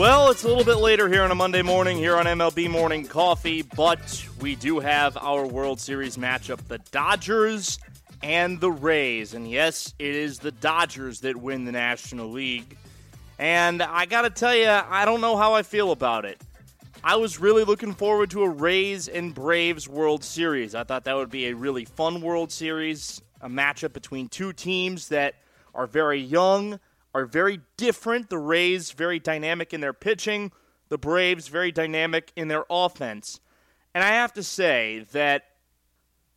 Well, it's a little bit later here on a Monday morning here on MLB Morning Coffee, but we do have our World Series matchup the Dodgers and the Rays. And yes, it is the Dodgers that win the National League. And I got to tell you, I don't know how I feel about it. I was really looking forward to a Rays and Braves World Series. I thought that would be a really fun World Series, a matchup between two teams that are very young are very different. The Rays, very dynamic in their pitching. The Braves, very dynamic in their offense. And I have to say that,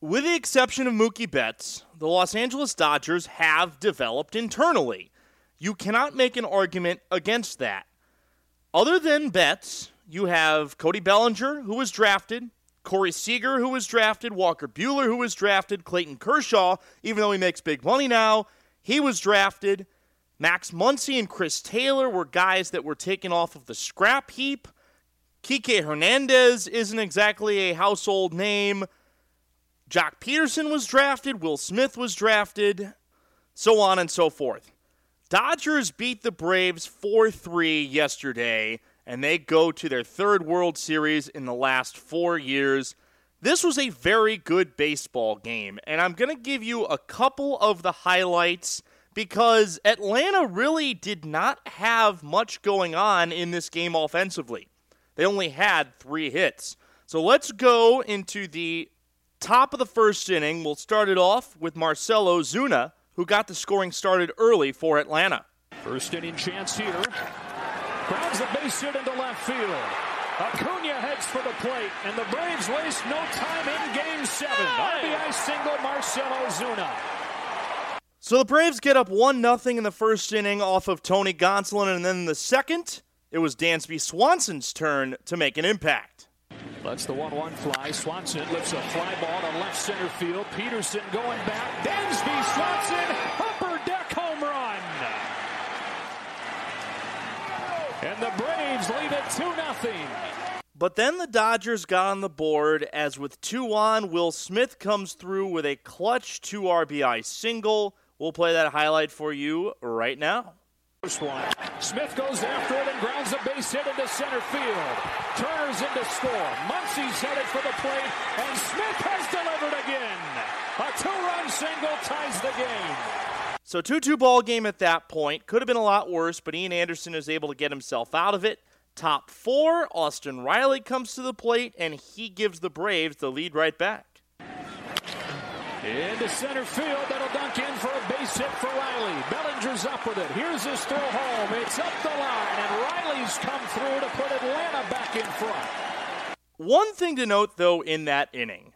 with the exception of Mookie Betts, the Los Angeles Dodgers have developed internally. You cannot make an argument against that. Other than Betts, you have Cody Bellinger, who was drafted, Corey Seager, who was drafted, Walker Buehler, who was drafted, Clayton Kershaw, even though he makes big money now, he was drafted. Max Muncy and Chris Taylor were guys that were taken off of the scrap heap. Kike Hernandez isn't exactly a household name. Joc Pederson was drafted. Will Smith was drafted. So on and so forth. Dodgers beat the Braves 4 3 yesterday, and they go to their third World Series in the last four years. This was a very good baseball game, and I'm going to give you a couple of the highlights because Atlanta really did not have much going on in this game offensively. They only had three hits. So let's go into the top of the first inning. We'll start it off with Marcelo Ozuna, who got the scoring started early for Atlanta. First inning chance here. Grounds the base hit into left field. Acuna heads for the plate, and the Braves waste no time in game seven. RBI single, Marcelo Ozuna. So the Braves get up 1 0 in the first inning off of Tony Gonsolin, and then in the second, it was Dansby Swanson's turn to make an impact. That's the 1 1 fly. Swanson lifts a fly ball to left center field. Pederson going back. Dansby Swanson, upper deck home run. And the Braves lead it 2 0. But then the Dodgers got on the board as with two on, Will Smith comes through with a clutch 2 RBI single. We'll play that highlight for you right now. First one. Smith goes after it and grounds a base hit into center field. Turner's in to score. Muncy's headed for the plate, and Smith has delivered again. A two-run single ties the game. So 2-2 ball game at that point. Could have been a lot worse, but Ian Anderson is able to get himself out of it. Top four, Austin Riley comes to the plate, and he gives the Braves the lead right back. Into center field. That'll dunk in for base hit for Riley. Bellinger's up with it. Here's his throw home. It's up the line, and Riley's come through to put Atlanta back in front. One thing to note, though, in that inning,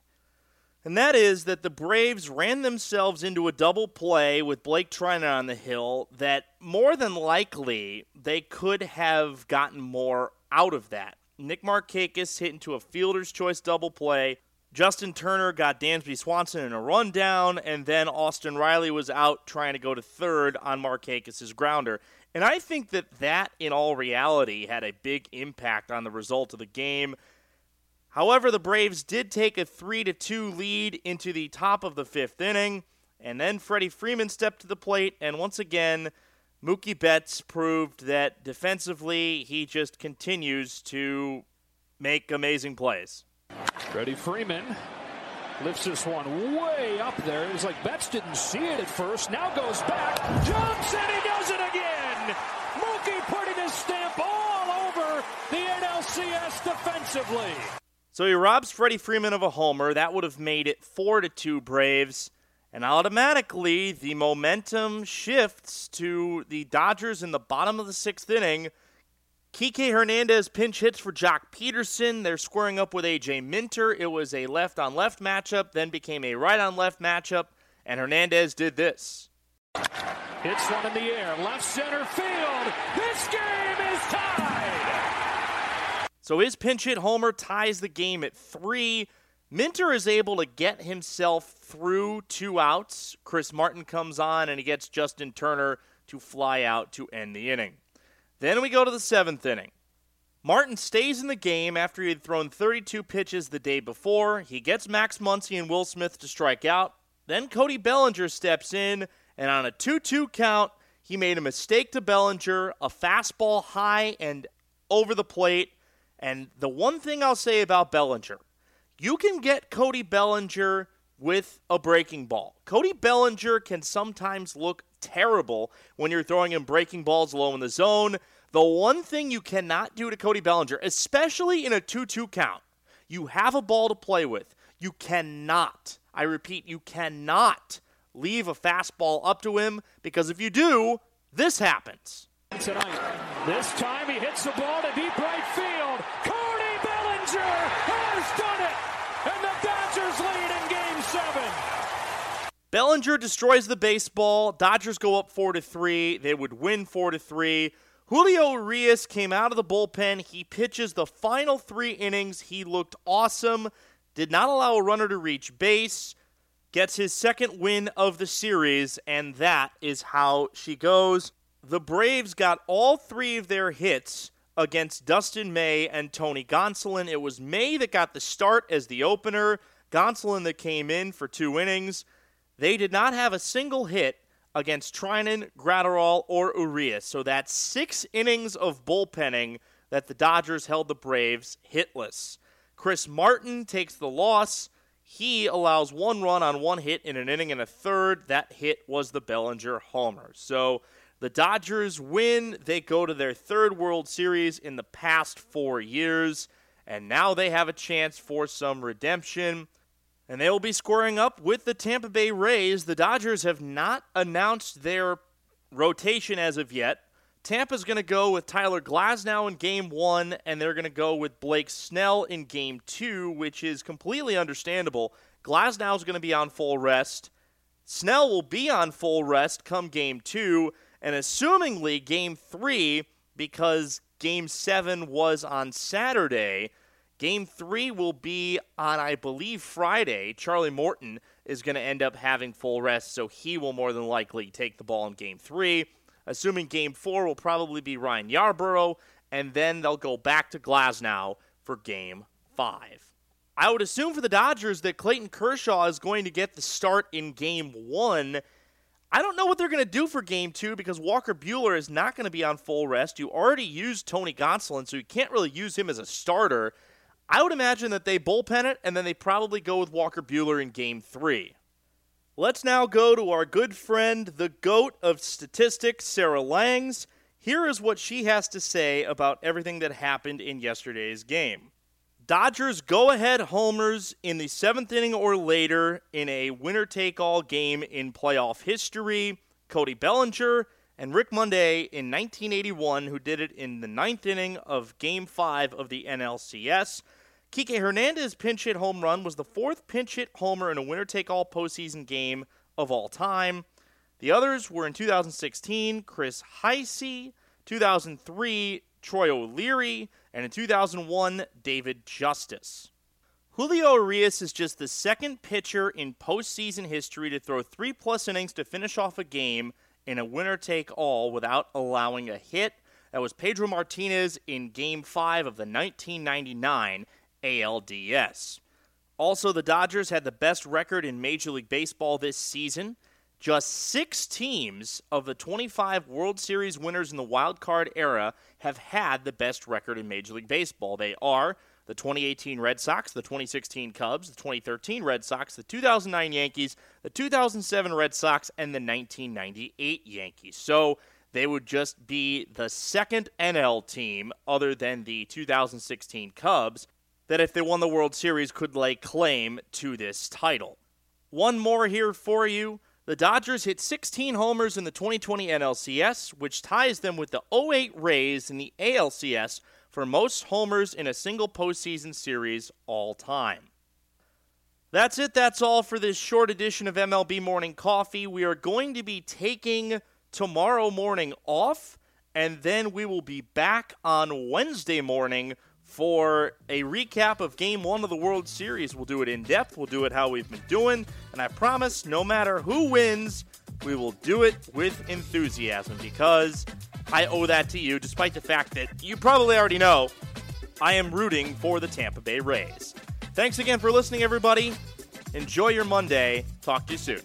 and that is that the Braves ran themselves into a double play with Blake Treinen on the hill that more than likely they could have gotten more out of that. Nick Markakis hit into a fielder's choice double play. Justin Turner got Dansby Swanson in a rundown, and then Austin Riley was out trying to go to third on Markakis' grounder. And I think that that, in all reality, had a big impact on the result of the game. However, the Braves did take a 3 to 2 lead into the top of the fifth inning, and then Freddie Freeman stepped to the plate, and once again, Mookie Betts proved that defensively he just continues to make amazing plays. Freddie Freeman lifts this one way up there. It's like Betts didn't see it at first. Now goes back, jumps, and he does it again. Mookie putting his stamp all over the NLCS defensively. So he robs Freddie Freeman of a homer. That would have made it four to two Braves. And automatically, the momentum shifts to the Dodgers in the bottom of the sixth inning Kike Hernandez pinch hits for Joc Pederson. They're squaring up with AJ Minter. It was a left on left matchup, then became a right on left matchup, and Hernandez did this. Hits one in the air, left center field. This game is tied. So his pinch hit homer ties the game at three. Minter is able to get himself through two outs. Chris Martin comes on and he gets Justin Turner to fly out to end the inning. Then we go to the seventh inning. Martin stays in the game after he had thrown 32 pitches the day before. He gets Max Muncy and Will Smith to strike out. Then Cody Bellinger steps in, and on a 2 2 count, he made a mistake to Bellinger, a fastball high and over the plate. And the one thing I'll say about Bellinger, you can get Cody Bellinger with a breaking ball. Cody Bellinger can sometimes look terrible when you're throwing him breaking balls low in the zone. The one thing you cannot do to Cody Bellinger, especially in a 2 2 count, you have a ball to play with. You cannot, I repeat, you cannot leave a fastball up to him because if you do, this happens. Tonight, this time he hits the ball to deep right field. Cody Bellinger has done it, and the Dodgers lead in Game Seven. Bellinger destroys the baseball. Dodgers go up four to three. They would win four to three. Julio Urias came out of the bullpen. He pitches the final three innings. He looked awesome. Did not allow a runner to reach base. Gets his second win of the series, and that is how she goes. The Braves got all three of their hits against Dustin May and Tony Gonsolin. It was May that got the start as the opener, Gonsolin that came in for two innings. They did not have a single hit against Treinen, Graterol, or Urias. So that's six innings of bullpenning that the Dodgers held the Braves hitless. Chris Martin takes the loss. He allows one run on one hit in an inning and a third. That hit was the Bellinger homer. So the Dodgers win. They go to their third World Series in the past four years. And now they have a chance for some redemption and they will be squaring up with the Tampa Bay Rays. The Dodgers have not announced their rotation as of yet. Tampa's going to go with Tyler Glasnow in game one, and they're going to go with Blake Snell in game two, which is completely understandable. Glasnow's going to be on full rest. Snell will be on full rest come game two, and assumingly game three, because game seven was on Saturday Game three will be on, I believe, Friday. Charlie Morton is going to end up having full rest, so he will more than likely take the ball in game three. Assuming game four will probably be Ryan Yarbrough, and then they'll go back to Glasnow for game five. I would assume for the Dodgers that Clayton Kershaw is going to get the start in game one. I don't know what they're going to do for game two because Walker Buehler is not going to be on full rest. You already used Tony Gonsolin, so you can't really use him as a starter. I would imagine that they bullpen it and then they probably go with Walker Buehler in game three. Let's now go to our good friend, the GOAT of statistics, Sarah Langs. Here is what she has to say about everything that happened in yesterday's game. Dodgers go ahead homers in the seventh inning or later in a winner take all game in playoff history. Cody Bellinger and Rick Monday in 1981, who did it in the ninth inning of Game 5 of the NLCS. Kike Hernandez pinch hit home run was the fourth pinch hit homer in a winner take all postseason game of all time. The others were in 2016, Chris Heisey, 2003, Troy O'Leary, and in 2001, David Justice. Julio Urias is just the second pitcher in postseason history to throw three plus innings to finish off a game in a winner take all without allowing a hit. That was Pedro Martinez in Game 5 of the 1999 ALDS. Also, the Dodgers had the best record in Major League Baseball this season. Just six teams of the 25 World Series winners in the wild card era have had the best record in Major League Baseball. They are the 2018 Red Sox, the 2016 Cubs, the 2013 Red Sox, the 2009 Yankees, the 2007 Red Sox, and the 1998 Yankees. So they would just be the second NL team, other than the 2016 Cubs, that if they won the World Series could lay claim to this title. One more here for you. The Dodgers hit 16 homers in the 2020 NLCS, which ties them with the 08 Rays in the ALCS for most homers in a single postseason series all time. That's it. That's all for this short edition of MLB Morning Coffee. We are going to be taking tomorrow morning off, and then we will be back on Wednesday morning for a recap of game one of the World Series. We'll do it in depth, we'll do it how we've been doing, and I promise no matter who wins, we will do it with enthusiasm because I owe that to you, despite the fact that you probably already know I am rooting for the Tampa Bay Rays. Thanks again for listening, everybody. Enjoy your Monday. Talk to you soon.